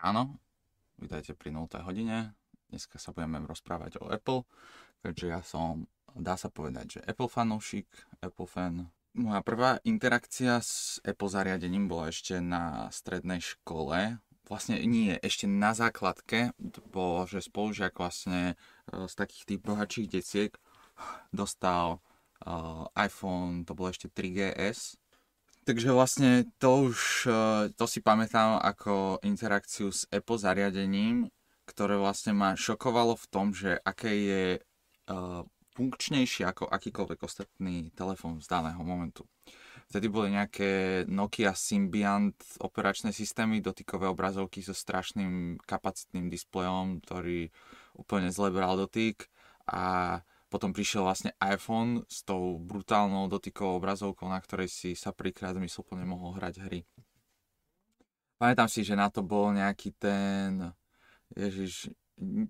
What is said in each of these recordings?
Áno, vítajte pri 0. hodine. Dneska sa budeme rozprávať o Apple, keďže ja som, dá sa povedať, že Apple fanúšik, Apple fan. Moja prvá interakcia s Apple zariadením bola ešte na strednej škole. Vlastne nie, ešte na základke bolo, že spolužiak vlastne e, z takých tých bohatších deciek dostal uh, iPhone, to bolo ešte 3GS, Takže vlastne to už, e, to si pamätám ako interakciu s Apple zariadením, ktoré vlastne ma šokovalo v tom, že aké je uh, funkčnejšie ako akýkoľvek ostatný telefón z daného momentu. Vtedy boli nejaké Nokia Symbiant operačné systémy, dotykové obrazovky so strašným kapacitným displejom, ktorý úplne zle bral dotyk a potom prišiel vlastne iPhone s tou brutálnou dotykovou obrazovkou, na ktorej si sa prvýkrát zmysluplne mohol hrať hry. Pamätám si, že na to bol nejaký ten... Ježiš,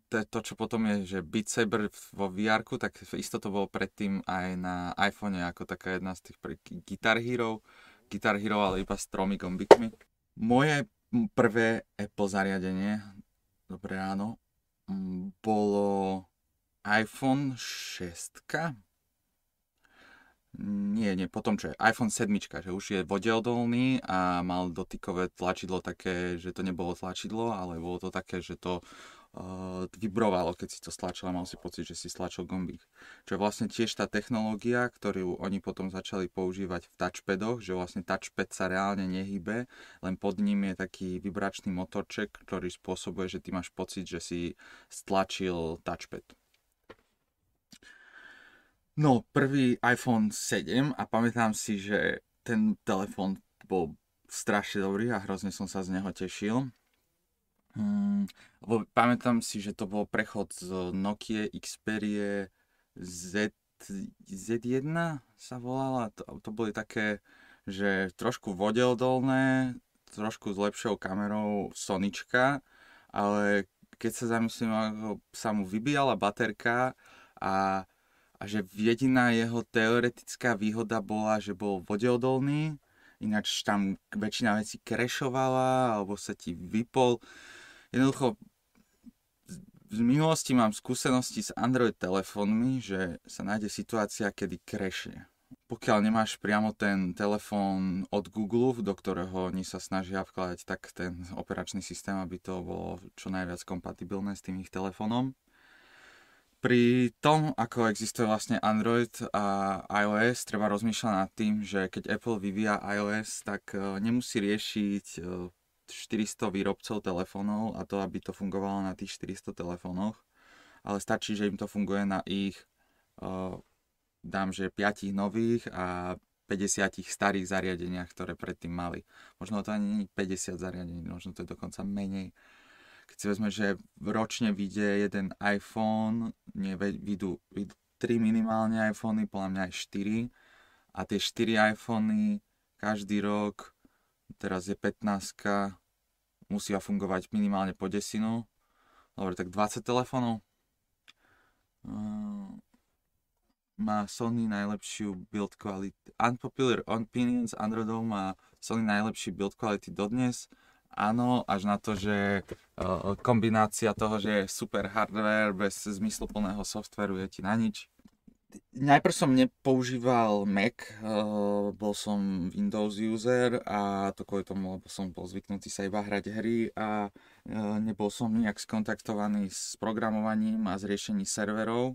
to, čo potom je, že Beat Saber vo vr tak isto to bolo predtým aj na iPhone ako taká jedna z tých pre Guitar Hero. Guitar Hero, ale iba s tromi gombikmi. Moje prvé Apple zariadenie, dobré ráno, bolo iPhone 6 nie, nie, potom čo je iPhone 7, že už je vodeodolný a mal dotykové tlačidlo také, že to nebolo tlačidlo, ale bolo to také, že to uh, vibrovalo, keď si to stlačil a mal si pocit, že si stlačil gombík. Čo je vlastne tiež tá technológia, ktorú oni potom začali používať v touchpadoch, že vlastne touchpad sa reálne nehybe, len pod ním je taký vibračný motorček, ktorý spôsobuje, že ty máš pocit, že si stlačil touchpad. No, prvý iPhone 7 a pamätám si, že ten telefón bol strašne dobrý a hrozne som sa z neho tešil. Hmm, lebo pamätám si, že to bol prechod z Nokia Xperia Z, Z1 sa volala. To, to boli také, že trošku vodeodolné, trošku s lepšou kamerou Sonička, ale keď sa zamyslím, ako sa mu vybíjala baterka a a že jediná jeho teoretická výhoda bola, že bol vodeodolný, ináč tam väčšina vecí krešovala alebo sa ti vypol. Jednoducho z minulosti mám skúsenosti s Android telefónmi, že sa nájde situácia, kedy krešne. Pokiaľ nemáš priamo ten telefón od Google, do ktorého oni sa snažia vkladať tak ten operačný systém, aby to bolo čo najviac kompatibilné s tým ich telefónom, pri tom, ako existuje vlastne Android a iOS, treba rozmýšľať nad tým, že keď Apple vyvíja iOS, tak e, nemusí riešiť 400 e, výrobcov telefónov a to, aby to fungovalo na tých 400 telefónoch, ale stačí, že im to funguje na ich, e, dám, že 5 nových a 50 starých zariadeniach, ktoré predtým mali. Možno to ani nie 50 zariadení, možno to je dokonca menej keď si vezme, že ročne vyjde jeden iPhone, nie, vyjdú, vyjdú 3 minimálne iPhony, podľa mňa aj 4 a tie 4 iPhony každý rok, teraz je 15 musia fungovať minimálne po desinu. Dobre, tak 20 telefónov. Uh, má Sony najlepšiu build quality. Unpopular opinions, Androidov má Sony najlepší build quality dodnes áno, až na to, že kombinácia toho, že je super hardware bez zmysluplného softveru je ti na nič. Najprv som nepoužíval Mac, bol som Windows user a to kvôli tomu, lebo som bol zvyknutý sa iba hrať hry a nebol som nejak skontaktovaný s programovaním a s riešením serverov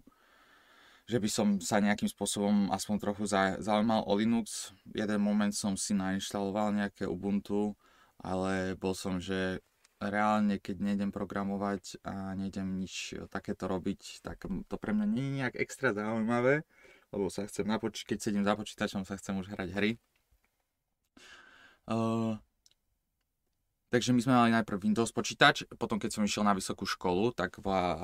že by som sa nejakým spôsobom aspoň trochu zaujímal o Linux. Jeden moment som si nainštaloval nejaké Ubuntu, ale bol som, že reálne, keď nejdem programovať a nejdem nič takéto robiť, tak to pre mňa nie je nejak extra zaujímavé, lebo sa chcem na poč- keď sedím za počítačom, sa chcem už hrať hry. Uh, takže my sme mali najprv Windows počítač, potom keď som išiel na vysokú školu, tak va,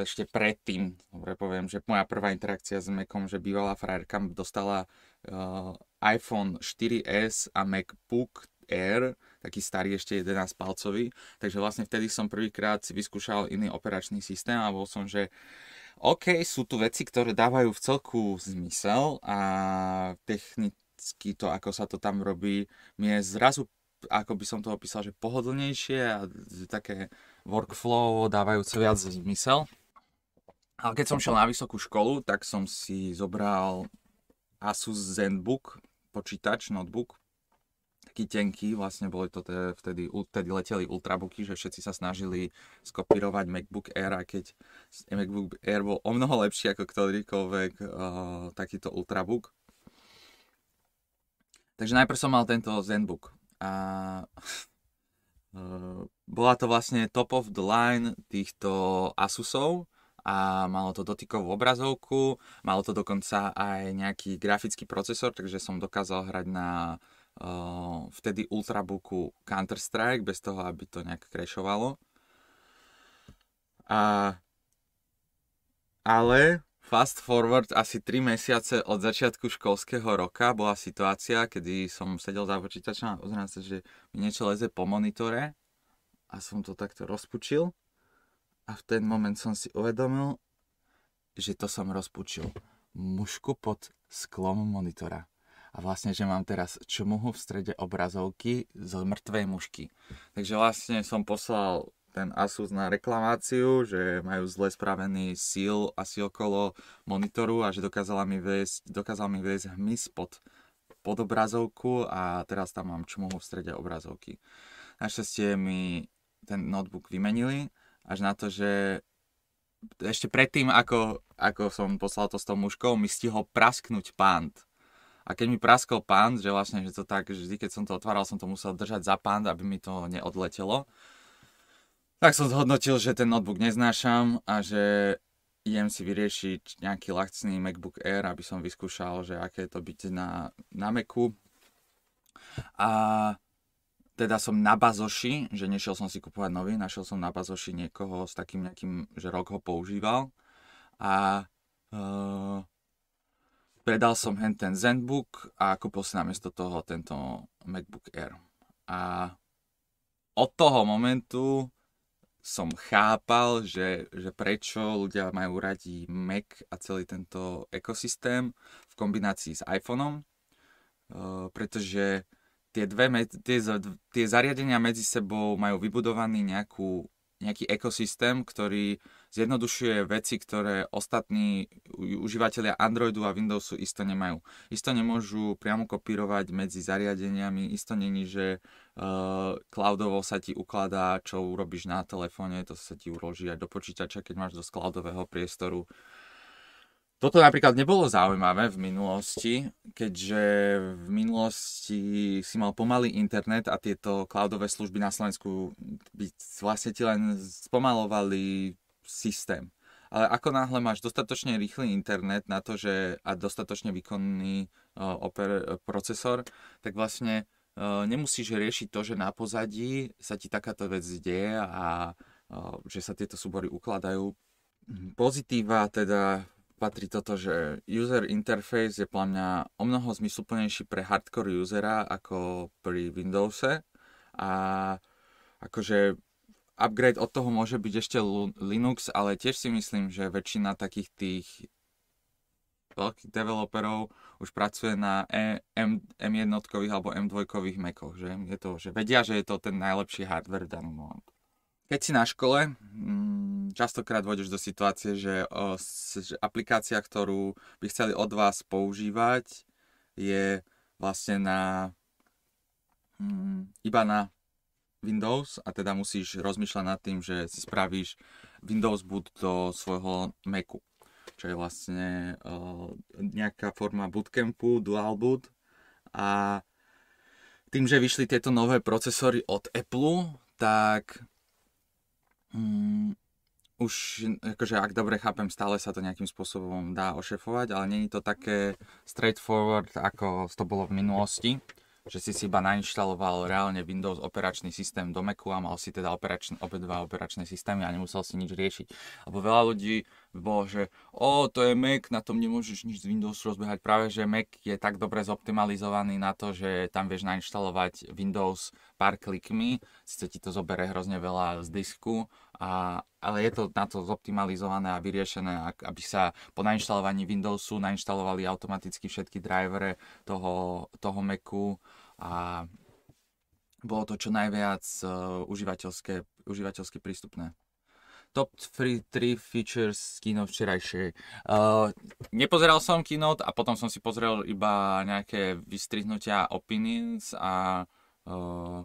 ešte predtým, dobre poviem, že moja prvá interakcia s Macom, že bývalá frajerka dostala uh, iPhone 4S a MacBook Air, taký starý ešte 11 palcový, takže vlastne vtedy som prvýkrát si vyskúšal iný operačný systém a bol som, že OK, sú tu veci, ktoré dávajú v celku zmysel a technicky to, ako sa to tam robí, mi je zrazu ako by som to opísal, že pohodlnejšie a také workflow dávajúce viac zmysel. Ale keď som šiel na vysokú školu, tak som si zobral Asus ZenBook, počítač, notebook, taký tenký, vlastne boli to te, vtedy, vtedy leteli ultrabooky, že všetci sa snažili skopírovať MacBook Air, a keď MacBook Air bol o mnoho lepší ako ktorýkoľvek uh, takýto ultrabook. Takže najprv som mal tento ZenBook a uh, bola to vlastne top of the line týchto Asusov, a malo to dotykovú obrazovku, malo to dokonca aj nejaký grafický procesor, takže som dokázal hrať na vtedy ultrabooku Counter-Strike bez toho, aby to nejak crashovalo. A, ale fast forward asi 3 mesiace od začiatku školského roka bola situácia, kedy som sedel za počítačom a pozriem sa, že mi niečo leze po monitore a som to takto rozpučil a v ten moment som si uvedomil, že to som rozpučil mušku pod sklom monitora. A vlastne, že mám teraz čmuhu v strede obrazovky z mŕtvej mušky. Takže vlastne som poslal ten Asus na reklamáciu, že majú zle spravený síl asi okolo monitoru a že dokázala mi viesť, dokázal mi viesť hmyz pod, pod obrazovku a teraz tam mám čmuhu v strede obrazovky. Našťastie mi ten notebook vymenili až na to, že ešte predtým, ako, ako som poslal to s tou muškou, mi stihol prasknúť pant. A keď mi praskol pant, že vlastne, že to tak, vždy, keď som to otváral, som to musel držať za pant, aby mi to neodletelo, tak som zhodnotil, že ten notebook neznášam a že idem si vyriešiť nejaký lacný MacBook Air, aby som vyskúšal, že aké je to byť na, na Macu. A teda som na bazoši, že nešiel som si kupovať nový, našiel som na bazoši niekoho s takým nejakým, že rok ho používal a uh, predal som hen ten ZenBook a kúpil si namiesto toho tento MacBook Air. A od toho momentu som chápal, že, že prečo ľudia majú radi Mac a celý tento ekosystém v kombinácii s iPhoneom, uh, pretože tie, dve, tie, tie zariadenia medzi sebou majú vybudovaný nejakú, nejaký ekosystém, ktorý zjednodušuje veci, ktoré ostatní užívateľia Androidu a Windowsu isto nemajú. Isto nemôžu priamo kopírovať medzi zariadeniami, isto není, že uh, cloudovo sa ti ukladá, čo urobíš na telefóne, to sa ti uloží aj do počítača, keď máš do cloudového priestoru. Toto napríklad nebolo zaujímavé v minulosti, keďže v minulosti si mal pomalý internet a tieto cloudové služby na Slovensku by vlastne ti len spomalovali systém. Ale ako náhle máš dostatočne rýchly internet na to, že a dostatočne výkonný uh, oper, procesor, tak vlastne uh, nemusíš riešiť to, že na pozadí sa ti takáto vec deje a uh, že sa tieto súbory ukladajú. Pozitíva teda patrí toto, že user interface je podľa mňa o mnoho zmysluplnejší pre hardcore usera ako pri Windowse a akože upgrade od toho môže byť ešte Linux, ale tiež si myslím, že väčšina takých tých veľkých developerov už pracuje na e, M, M1 alebo M2 Macoch, že je to, že vedia, že je to ten najlepší hardware v danom momentu. Keď si na škole, mm, častokrát vôjdeš do situácie, že, že aplikácia, ktorú by chceli od vás používať, je vlastne na mm, iba na Windows a teda musíš rozmýšľať nad tým, že si spravíš Windows boot do svojho Macu, čo je vlastne uh, nejaká forma bootcampu, dual boot. A tým, že vyšli tieto nové procesory od Apple, tak Mm, už, akože ak dobre chápem, stále sa to nejakým spôsobom dá ošefovať, ale není to také straightforward, ako to bolo v minulosti že si si iba nainštaloval reálne Windows operačný systém do Macu a mal si teda operačn- obe dva operačné systémy a nemusel si nič riešiť. Lebo veľa ľudí bolo, že o, to je Mac, na tom nemôžeš nič z Windowsu rozbehať. Práve, že Mac je tak dobre zoptimalizovaný na to, že tam vieš nainštalovať Windows pár klikmi, sice ti to zobere hrozne veľa z disku, a, ale je to na to zoptimalizované a vyriešené, aby sa po nainštalovaní Windowsu nainštalovali automaticky všetky drivere toho, toho Macu a bolo to čo najviac uh, užívateľské, užívateľské prístupné. Top 3, 3 features keynote včerajšej. Uh, nepozeral som keynote a potom som si pozrel iba nejaké vystrihnutia opinions a uh,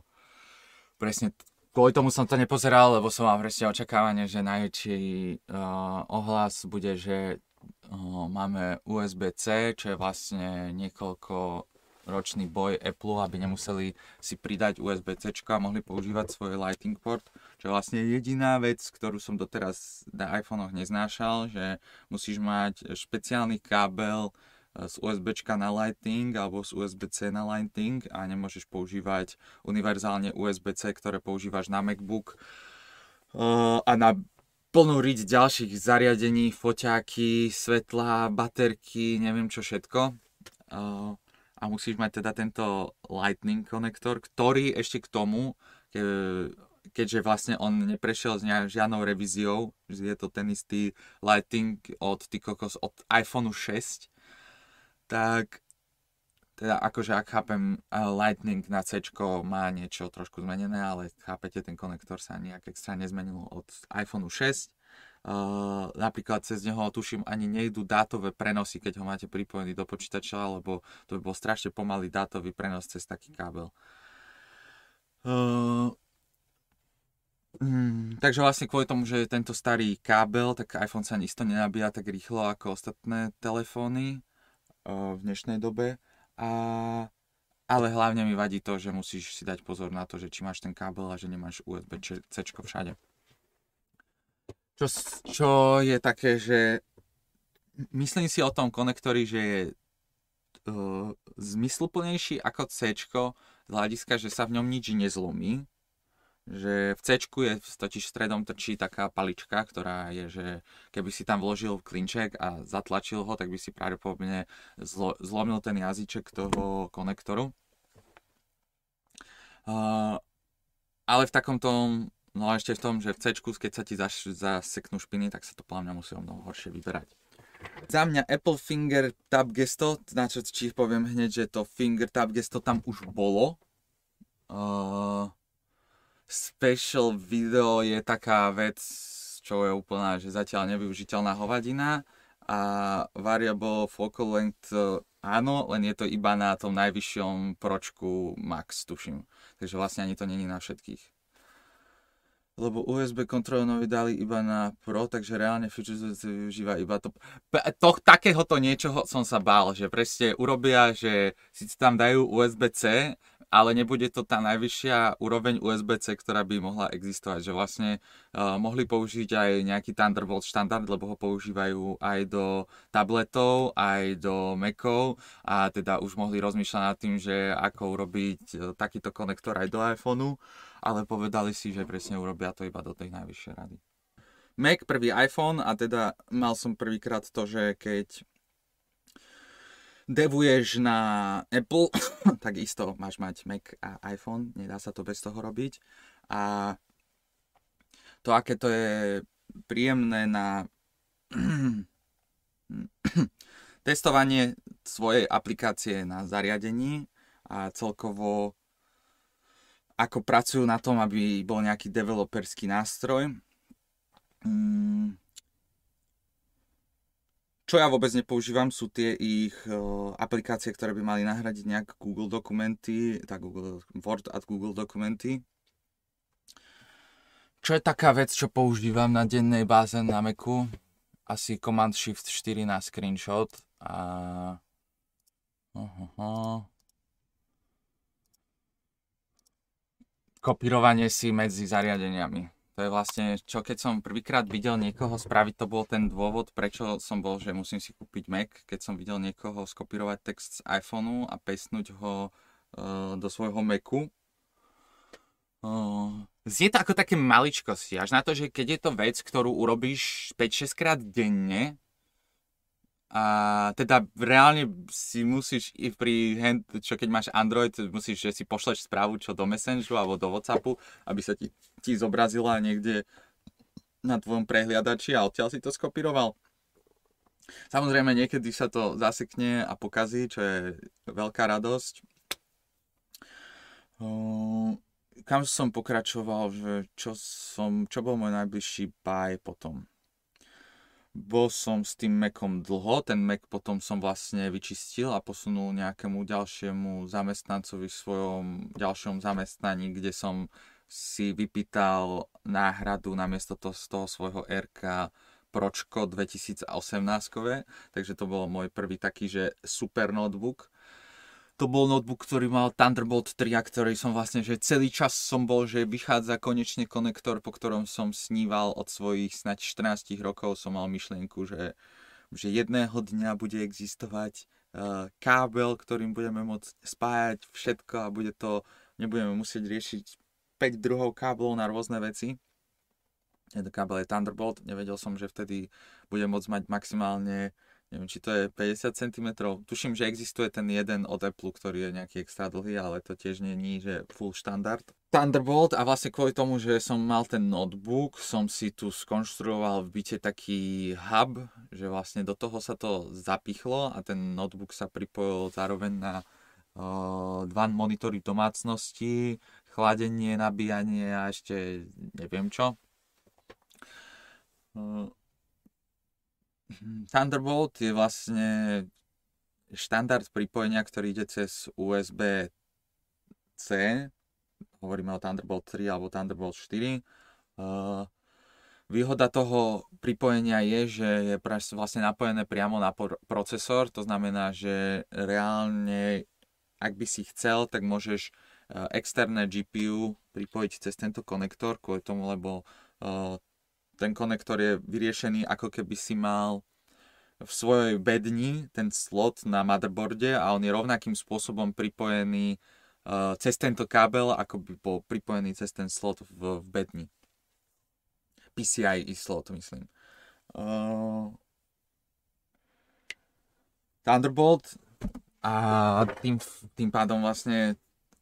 presne kvôli tomu som to nepozeral, lebo som mal presne očakávanie, že najväčší uh, ohlas bude, že uh, máme USB-C, čo je vlastne niekoľko ročný boj Apple, aby nemuseli si pridať USB-C a mohli používať svoj Lightning port, čo je vlastne jediná vec, ktorú som doteraz na iPhonech neznášal, že musíš mať špeciálny kábel eh, z USB na Lightning alebo z USB-C na Lightning a nemôžeš používať univerzálne USB-C, ktoré používaš na MacBook uh, a na plnú riť ďalších zariadení, foťáky, svetla, baterky, neviem čo všetko. A musíš mať teda tento Lightning konektor, ktorý ešte k tomu, ke, keďže vlastne on neprešiel s žiadnou revíziou, že je to ten istý Lightning od, ty kokos, od iPhone 6, tak teda akože ak chápem, Lightning na C má niečo trošku zmenené, ale chápete, ten konektor sa nejak extra nezmenil od iPhone 6 Uh, napríklad cez neho, tuším, ani nejdú dátové prenosy, keď ho máte pripojený do počítača, lebo to by bol strašne pomalý dátový prenos cez taký kábel. Uh, mm, takže vlastne kvôli tomu, že je tento starý kábel, tak iPhone sa isto nenabíja tak rýchlo ako ostatné telefóny uh, v dnešnej dobe. A, ale hlavne mi vadí to, že musíš si dať pozor na to, že či máš ten kábel a že nemáš USB-C všade. Čo, čo je také, že myslím si o tom konektori, že je uh, zmysluplnejší ako C z hľadiska, že sa v ňom nič nezlomí. Že v C je totiž stredom trčí taká palička, ktorá je, že keby si tam vložil klinček a zatlačil ho, tak by si pravdepodobne zlo, zlomil ten jazyček toho konektoru. Uh, ale v takomto No a ešte v tom, že v C, keď sa ti zaš, zaseknú špiny, tak sa to podľa mňa musí o mnoho horšie vyberať. Za mňa Apple Finger Tap Gesto, na čo či poviem hneď, že to Finger Tap Gesto tam už bolo. Uh, special video je taká vec, čo je úplná, že zatiaľ nevyužiteľná hovadina a variable focal length áno, len je to iba na tom najvyššom pročku max, tuším. Takže vlastne ani to není na všetkých lebo USB kontrolu dali iba na Pro, takže reálne Future využíva iba to. to takéhoto niečoho som sa bál, že presne urobia, že si tam dajú USB-C, ale nebude to tá najvyššia úroveň USB-C, ktorá by mohla existovať. Že vlastne uh, mohli použiť aj nejaký Thunderbolt štandard, lebo ho používajú aj do tabletov, aj do Macov a teda už mohli rozmýšľať nad tým, že ako urobiť uh, takýto konektor aj do iPhoneu ale povedali si, že presne urobia to iba do tej najvyššej rady. Mac, prvý iPhone a teda mal som prvýkrát to, že keď devuješ na Apple, tak isto máš mať Mac a iPhone, nedá sa to bez toho robiť. A to, aké to je príjemné na testovanie svojej aplikácie na zariadení a celkovo ako pracujú na tom, aby bol nejaký developerský nástroj. Mm. Čo ja vôbec nepoužívam, sú tie ich uh, aplikácie, ktoré by mali nahradiť nejak Google dokumenty, tak Google Word a Google dokumenty. Čo je taká vec, čo používam na dennej báze na Macu? Asi Command Shift 4 na screenshot a... Uh, uh, uh. Kopírovanie si medzi zariadeniami. To je vlastne, čo keď som prvýkrát videl niekoho spraviť, to bol ten dôvod, prečo som bol, že musím si kúpiť Mac, keď som videl niekoho skopírovať text z iPhoneu a pestnúť ho uh, do svojho Macu. Uh, znie to ako také maličkosti, až na to, že keď je to vec, ktorú urobíš 5-6 krát denne, a teda reálne si musíš i pri hand, čo keď máš Android, musíš, že si pošleš správu čo do Messengeru alebo do Whatsappu, aby sa ti, ti zobrazila niekde na tvojom prehliadači a odtiaľ si to skopíroval. Samozrejme niekedy sa to zasekne a pokazí, čo je veľká radosť. kam som pokračoval, že čo, som, čo bol môj najbližší buy potom? Bol som s tým Macom dlho, ten Mac potom som vlastne vyčistil a posunul nejakému ďalšiemu zamestnancovi v svojom ďalšom zamestnaní, kde som si vypýtal náhradu namiesto toho, z toho svojho RK Pročko 2018, takže to bol môj prvý taký, že super notebook to bol notebook, ktorý mal Thunderbolt 3 a ktorý som vlastne, že celý čas som bol, že vychádza konečne konektor, po ktorom som sníval od svojich snať 14 rokov, som mal myšlienku, že, že jedného dňa bude existovať uh, kábel, ktorým budeme môcť spájať všetko a bude to, nebudeme musieť riešiť 5 druhov káblov na rôzne veci. Jeden kábel je Thunderbolt, nevedel som, že vtedy budem môcť mať maximálne neviem, či to je 50 cm. Tuším, že existuje ten jeden od Apple, ktorý je nejaký extra dlhý, ale to tiež nie je že full štandard. Thunderbolt a vlastne kvôli tomu, že som mal ten notebook, som si tu skonštruoval v byte taký hub, že vlastne do toho sa to zapichlo a ten notebook sa pripojil zároveň na uh, dva monitory domácnosti, chladenie, nabíjanie a ešte neviem čo. Uh, Thunderbolt je vlastne štandard pripojenia, ktorý ide cez USB-C. Hovoríme o Thunderbolt 3 alebo Thunderbolt 4. Uh, výhoda toho pripojenia je, že je vlastne napojené priamo na procesor, to znamená, že reálne, ak by si chcel, tak môžeš externé GPU pripojiť cez tento konektor, kvôli tomu, lebo ten konektor je vyriešený ako keby si mal v svojej bedni ten slot na motherboarde a on je rovnakým spôsobom pripojený uh, cez tento kábel, ako by bol pripojený cez ten slot v, v bedni. PCIe slot, myslím. Uh, Thunderbolt a tým, tým pádom vlastne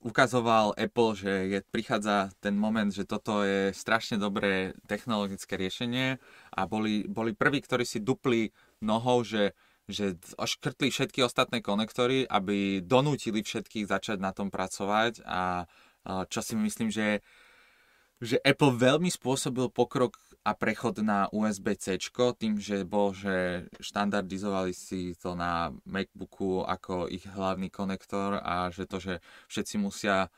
ukazoval Apple, že je, prichádza ten moment, že toto je strašne dobré technologické riešenie a boli, boli prví, ktorí si dupli nohou, že, že oškrtli všetky ostatné konektory, aby donútili všetkých začať na tom pracovať a čo si myslím, že, že Apple veľmi spôsobil pokrok a prechod na USB-C tým, že bol, že štandardizovali si to na MacBooku ako ich hlavný konektor a že to, že všetci musia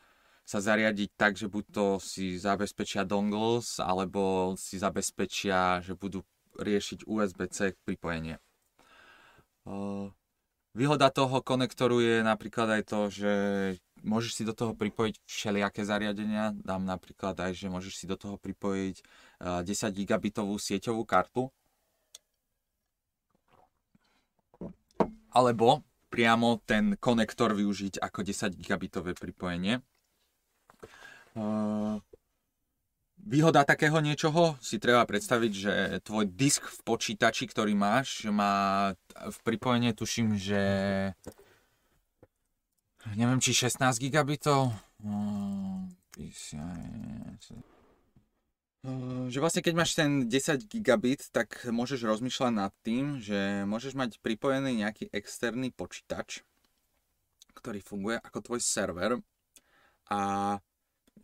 sa zariadiť tak, že buď to si zabezpečia dongles, alebo si zabezpečia, že budú riešiť USB-C pripojenie. Výhoda toho konektoru je napríklad aj to, že môžeš si do toho pripojiť všelijaké zariadenia. Dám napríklad aj, že môžeš si do toho pripojiť 10 eh, gigabitovú sieťovú kartu. Alebo priamo ten konektor využiť ako 10 gigabitové pripojenie. Eh, výhoda takého niečoho si treba predstaviť, že tvoj disk v počítači, ktorý máš, má v pripojenie tuším, že neviem, či 16 gigabitov. No, že vlastne keď máš ten 10 gigabit, tak môžeš rozmýšľať nad tým, že môžeš mať pripojený nejaký externý počítač, ktorý funguje ako tvoj server a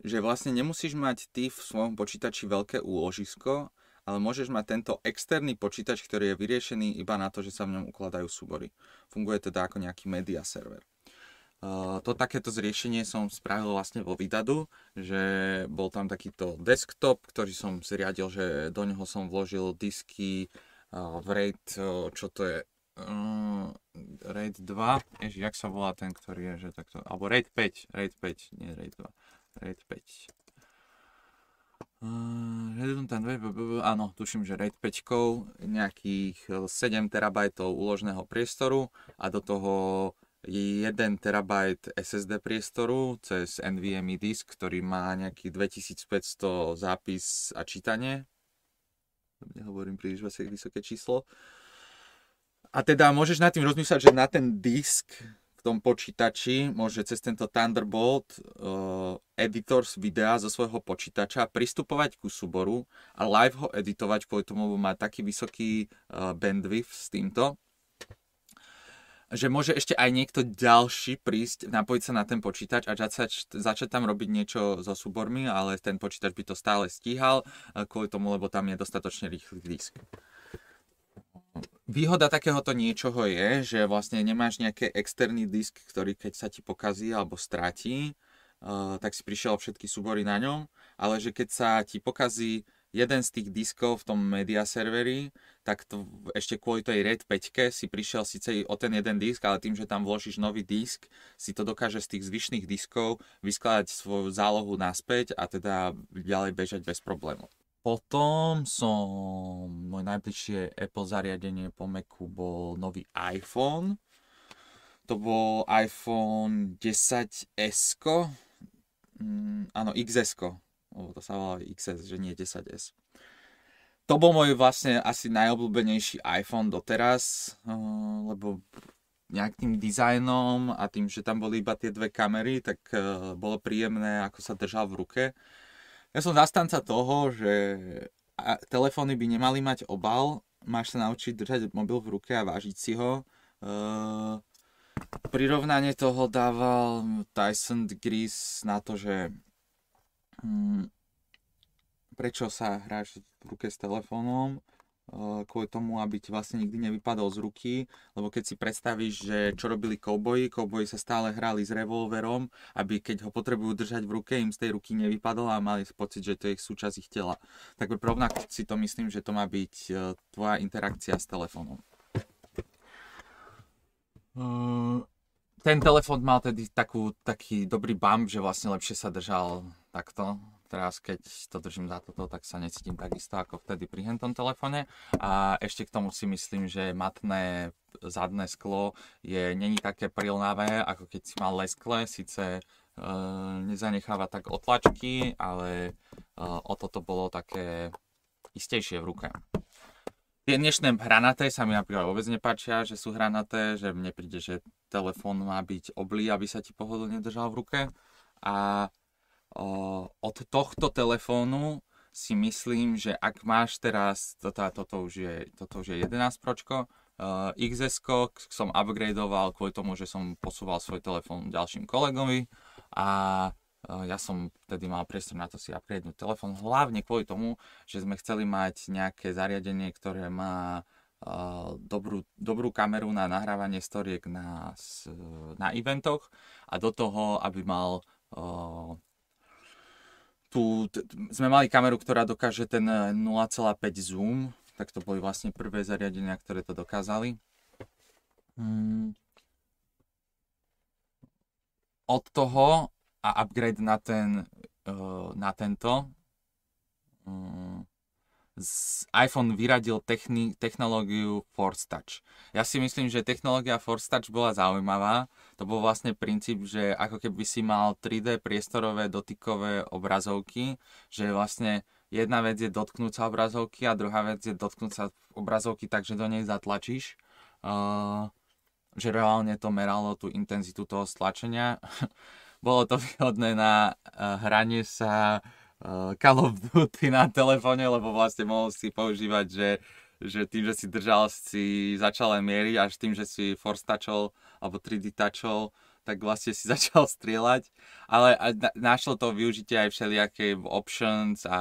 že vlastne nemusíš mať ty v svojom počítači veľké úložisko, ale môžeš mať tento externý počítač, ktorý je vyriešený iba na to, že sa v ňom ukladajú súbory. Funguje teda ako nejaký media server to takéto zriešenie som spravil vlastne vo Vidadu, že bol tam takýto desktop, ktorý som si riadil, že do neho som vložil disky v RAID, čo to je, RAID 2, ježi, jak sa volá ten, ktorý je, že takto, alebo RAID 5, RAID 5, nie RAID 2, RAID 5. Uh, áno, tuším, že RAID 5 nejakých 7 terabajtov úložného priestoru a do toho 1 terabajt SSD priestoru cez NVMe disk, ktorý má nejaký 2500 zápis a čítanie. Nehovorím príliš vysoké číslo. A teda môžeš nad tým rozmýšľať, že na ten disk v tom počítači môže cez tento Thunderbolt uh, editor z videa zo svojho počítača pristupovať ku súboru a live ho editovať kvôli tomu, má taký vysoký uh, bandwidth s týmto, že môže ešte aj niekto ďalší prísť, napojiť sa na ten počítač a začať, začať tam robiť niečo so súbormi, ale ten počítač by to stále stíhal kvôli tomu, lebo tam je dostatočne rýchly disk. Výhoda takéhoto niečoho je, že vlastne nemáš nejaký externý disk, ktorý keď sa ti pokazí alebo stráti, uh, tak si prišiel všetky súbory na ňom, ale že keď sa ti pokazí jeden z tých diskov v tom media serveri, tak to ešte kvôli tej RAID 5 si prišiel síce o ten jeden disk, ale tým, že tam vložíš nový disk, si to dokáže z tých zvyšných diskov vyskladať svoju zálohu naspäť a teda ďalej bežať bez problémov. Potom som, môj najbližšie Apple zariadenie po Macu bol nový iPhone. To bol iPhone 10S, mm, áno, XS, lebo to sa volá XS, že nie 10S. To bol môj vlastne asi najobľúbenejší iPhone doteraz, eh, lebo nejak tým dizajnom a tým, že tam boli iba tie dve kamery, tak eh, bolo príjemné, ako sa držal v ruke. Ja som zastanca toho, že telefóny by nemali mať obal, máš sa naučiť držať mobil v ruke a vážiť si ho. Uh, prirovnanie toho dával Tyson Gris na to, že um, prečo sa hráš v ruke s telefónom, Eh, kvôli tomu, aby ti vlastne nikdy nevypadol z ruky, lebo keď si predstavíš, že čo robili kouboji, kouboji sa stále hrali s revolverom, aby keď ho potrebujú držať v ruke, im z tej ruky nevypadol a mali pocit, že to je ich súčasť ich tela. Tak rovnako si to myslím, že to má byť eh, tvoja interakcia s telefónom. Uh, ten telefón mal tedy takú, taký dobrý bump, že vlastne lepšie sa držal takto teraz keď to držím za toto, tak sa necítim takisto ako vtedy pri hentom telefóne. A ešte k tomu si myslím, že matné zadné sklo je není také prilnavé, ako keď si mal leskle, síce e, nezanecháva tak otlačky, ale e, o toto bolo také istejšie v ruke. Tie dnešné hranaté sa mi napríklad vôbec nepáčia, že sú hranaté, že mne príde, že telefón má byť oblý, aby sa ti pohodlne držal v ruke. A od tohto telefónu si myslím, že ak máš teraz, toto, toto, už, je, toto už je 11 Pročko, uh, XS som upgradeoval kvôli tomu, že som posúval svoj telefón ďalším kolegovi a uh, ja som vtedy mal priestor na to si upgradenúť telefón, hlavne kvôli tomu, že sme chceli mať nejaké zariadenie, ktoré má uh, dobrú, dobrú kameru na nahrávanie storiek na, na eventoch a do toho, aby mal uh, tu t- sme mali kameru, ktorá dokáže ten 0,5 eh, zoom, tak to boli vlastne prvé zariadenia, ktoré to dokázali. Hmm. Od toho a upgrade na, ten, uh, na tento um, iPhone vyradil techni- technológiu Force Touch. Ja si myslím, že technológia Force Touch bola zaujímavá. To bol vlastne princíp, že ako keby si mal 3D priestorové dotykové obrazovky, že vlastne jedna vec je dotknúť sa obrazovky a druhá vec je dotknúť sa obrazovky tak, že do nej zatlačíš. Uh, že reálne to meralo tú intenzitu toho stlačenia. Bolo to výhodné na uh, hranie sa uh, Call of Duty na telefóne, lebo vlastne mohol si používať, že, že tým, že si držal, si začal len mieriť, až tým, že si force touchol alebo 3D touchol, tak vlastne si začal strieľať, ale našlo to využitie aj všelijaké options a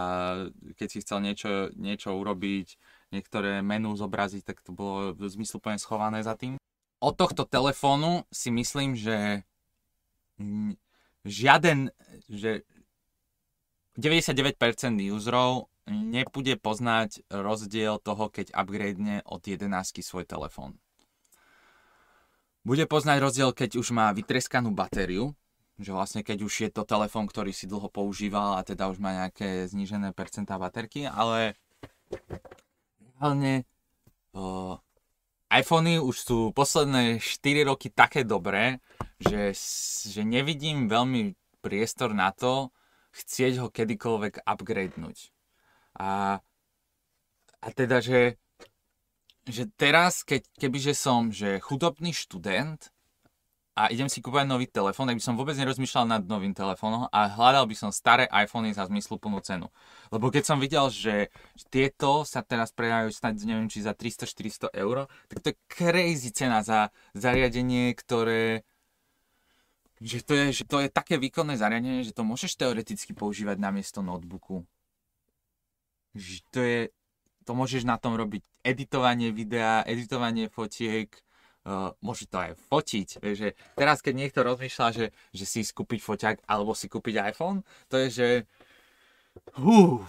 keď si chcel niečo, niečo urobiť, niektoré menu zobraziť, tak to bolo zmysluplne schované za tým. Od tohto telefónu si myslím, že žiaden, že 99% userov nebude poznať rozdiel toho, keď upgradene od 11 svoj telefón. Bude poznať rozdiel, keď už má vytreskanú batériu, že vlastne keď už je to telefón, ktorý si dlho používal a teda už má nejaké znížené percentá baterky, ale uh, iPhony už sú posledné 4 roky také dobré, že, že nevidím veľmi priestor na to, chcieť ho kedykoľvek upgradenúť. A, a teda, že, že teraz, keď, kebyže som že chudobný študent a idem si kúpať nový telefón, tak by som vôbec nerozmýšľal nad novým telefónom a hľadal by som staré iPhony za zmysluplnú cenu. Lebo keď som videl, že tieto sa teraz predajú snad neviem či za 300-400 eur, tak to je crazy cena za zariadenie, ktoré že to, je, že to je také výkonné zariadenie, že to môžeš teoreticky používať namiesto notebooku. To je, to môžeš na tom robiť editovanie videa, editovanie fotiek, uh, môže to aj fotiť. Že teraz, keď niekto rozmýšľa, že, že si skúpiť foťák alebo si kúpiť iPhone, to je, že uh,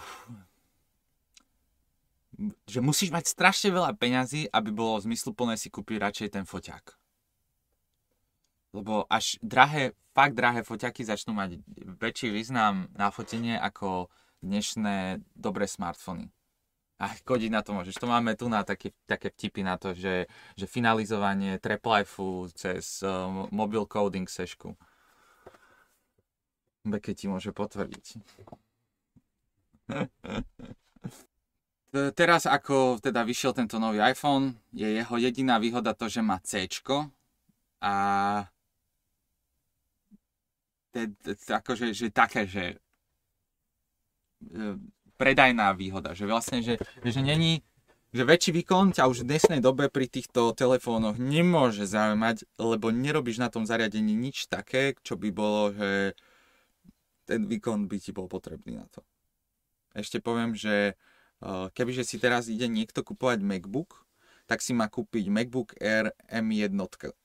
že musíš mať strašne veľa peňazí, aby bolo zmysluplné si kúpiť radšej ten foťák. Lebo až drahé, fakt drahé foťaky začnú mať väčší význam na fotenie ako dnešné dobré smartfóny. A kodiť na to môžeš. To máme tu na také, také vtipy na to, že, že finalizovanie Treplifeu cez uh, mobil coding sešku. Beke ti môže potvrdiť. Teraz ako teda vyšiel tento nový iPhone, je jeho jediná výhoda to, že má C a akože že také, že predajná výhoda, že vlastne, že, že není, že väčší výkon ťa už v dnešnej dobe pri týchto telefónoch nemôže zaujímať, lebo nerobíš na tom zariadení nič také, čo by bolo, že ten výkon by ti bol potrebný na to. Ešte poviem, že kebyže si teraz ide niekto kupovať MacBook, tak si má kúpiť MacBook Air M1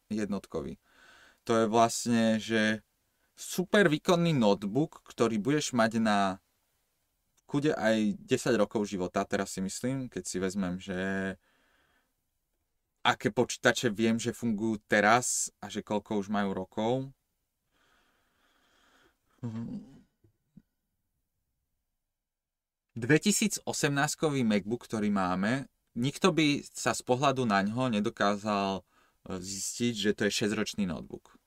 jednotkový. To je vlastne, že super výkonný notebook, ktorý budeš mať na kude aj 10 rokov života, teraz si myslím, keď si vezmem, že aké počítače viem, že fungujú teraz a že koľko už majú rokov. 2018 MacBook, ktorý máme, nikto by sa z pohľadu na ňo nedokázal e, zistiť, že to je 6-ročný notebook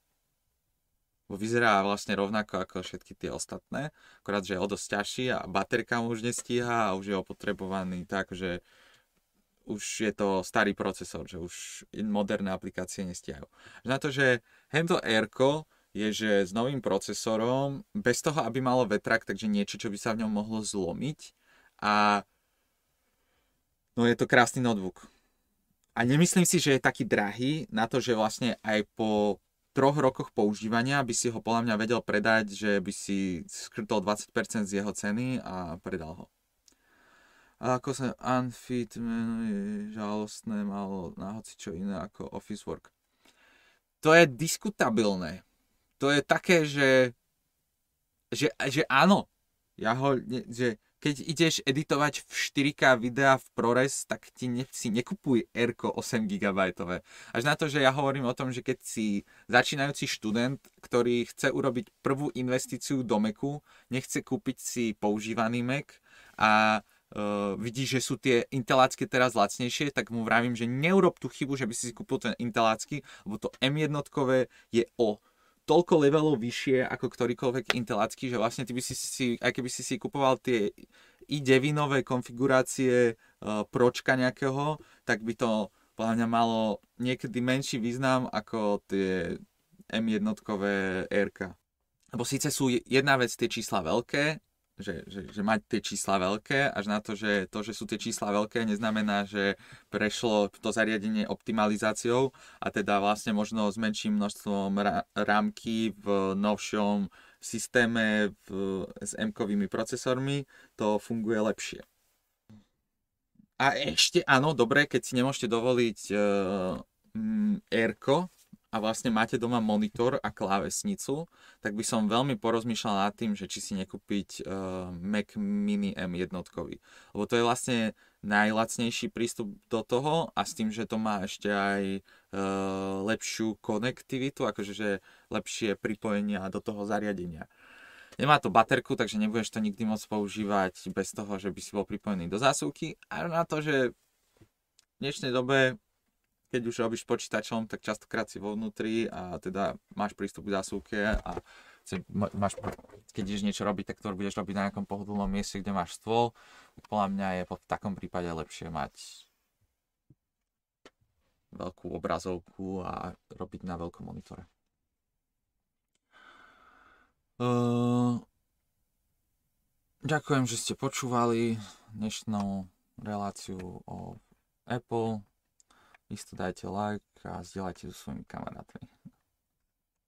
vyzerá vlastne rovnako ako všetky tie ostatné, akorát, že je o dosť ťažší a baterka mu už nestíha a už je opotrebovaný tak, že už je to starý procesor, že už moderné aplikácie nestíhajú. Na to, že hento Airko je, že s novým procesorom, bez toho, aby malo vetrak, takže niečo, čo by sa v ňom mohlo zlomiť a no je to krásny notebook. A nemyslím si, že je taký drahý na to, že vlastne aj po troch rokoch používania by si ho podľa mňa vedel predať, že by si skrtol 20% z jeho ceny a predal ho. A ako sa unfit menuje žalostné, malo na hoci čo iné ako office work. To je diskutabilné. To je také, že, že, že áno, ja ho, že keď ideš editovať v 4K videa v ProRes, tak ti ne, si nekupuj r 8 GB. Až na to, že ja hovorím o tom, že keď si začínajúci študent, ktorý chce urobiť prvú investíciu do Macu, nechce kúpiť si používaný Mac a uh, vidí, že sú tie intelácky teraz lacnejšie, tak mu vravím, že neurob tú chybu, že by si si kúpil ten intelácky, lebo to M1 je o toľko levelov vyššie ako ktorýkoľvek intelácky, že vlastne ty by si si, aj keby si si kupoval tie i9 konfigurácie uh, pročka nejakého, tak by to podľa mňa malo niekedy menší význam ako tie M1 RK. Lebo síce sú jedna vec tie čísla veľké, že, že, že mať tie čísla veľké, až na to, že to, že sú tie čísla veľké, neznamená, že prešlo to zariadenie optimalizáciou a teda vlastne možno s menším množstvom rámky v novšom systéme v, s M-kovými procesormi to funguje lepšie. A ešte, áno, dobre, keď si nemôžete dovoliť uh, Airko, a vlastne máte doma monitor a klávesnicu, tak by som veľmi porozmýšľal nad tým, že či si nekúpiť uh, Mac Mini M1. Lebo to je vlastne najlacnejší prístup do toho a s tým, že to má ešte aj uh, lepšiu konektivitu, akože že lepšie pripojenia do toho zariadenia. Nemá to baterku, takže nebudeš to nikdy môcť používať bez toho, že by si bol pripojený do zásuvky. A na to, že v dnešnej dobe keď už robíš počítačom, tak častokrát si vo vnútri a teda máš prístup k zásuvke a máš, keď ideš niečo robiť, tak to budeš robiť na nejakom pohodlnom mieste, kde máš stôl. Podľa mňa je v takom prípade lepšie mať veľkú obrazovku a robiť na veľkom monitore. Uh, ďakujem, že ste počúvali dnešnú reláciu o Apple. и страдайте лайк, а сделайте своими камератами.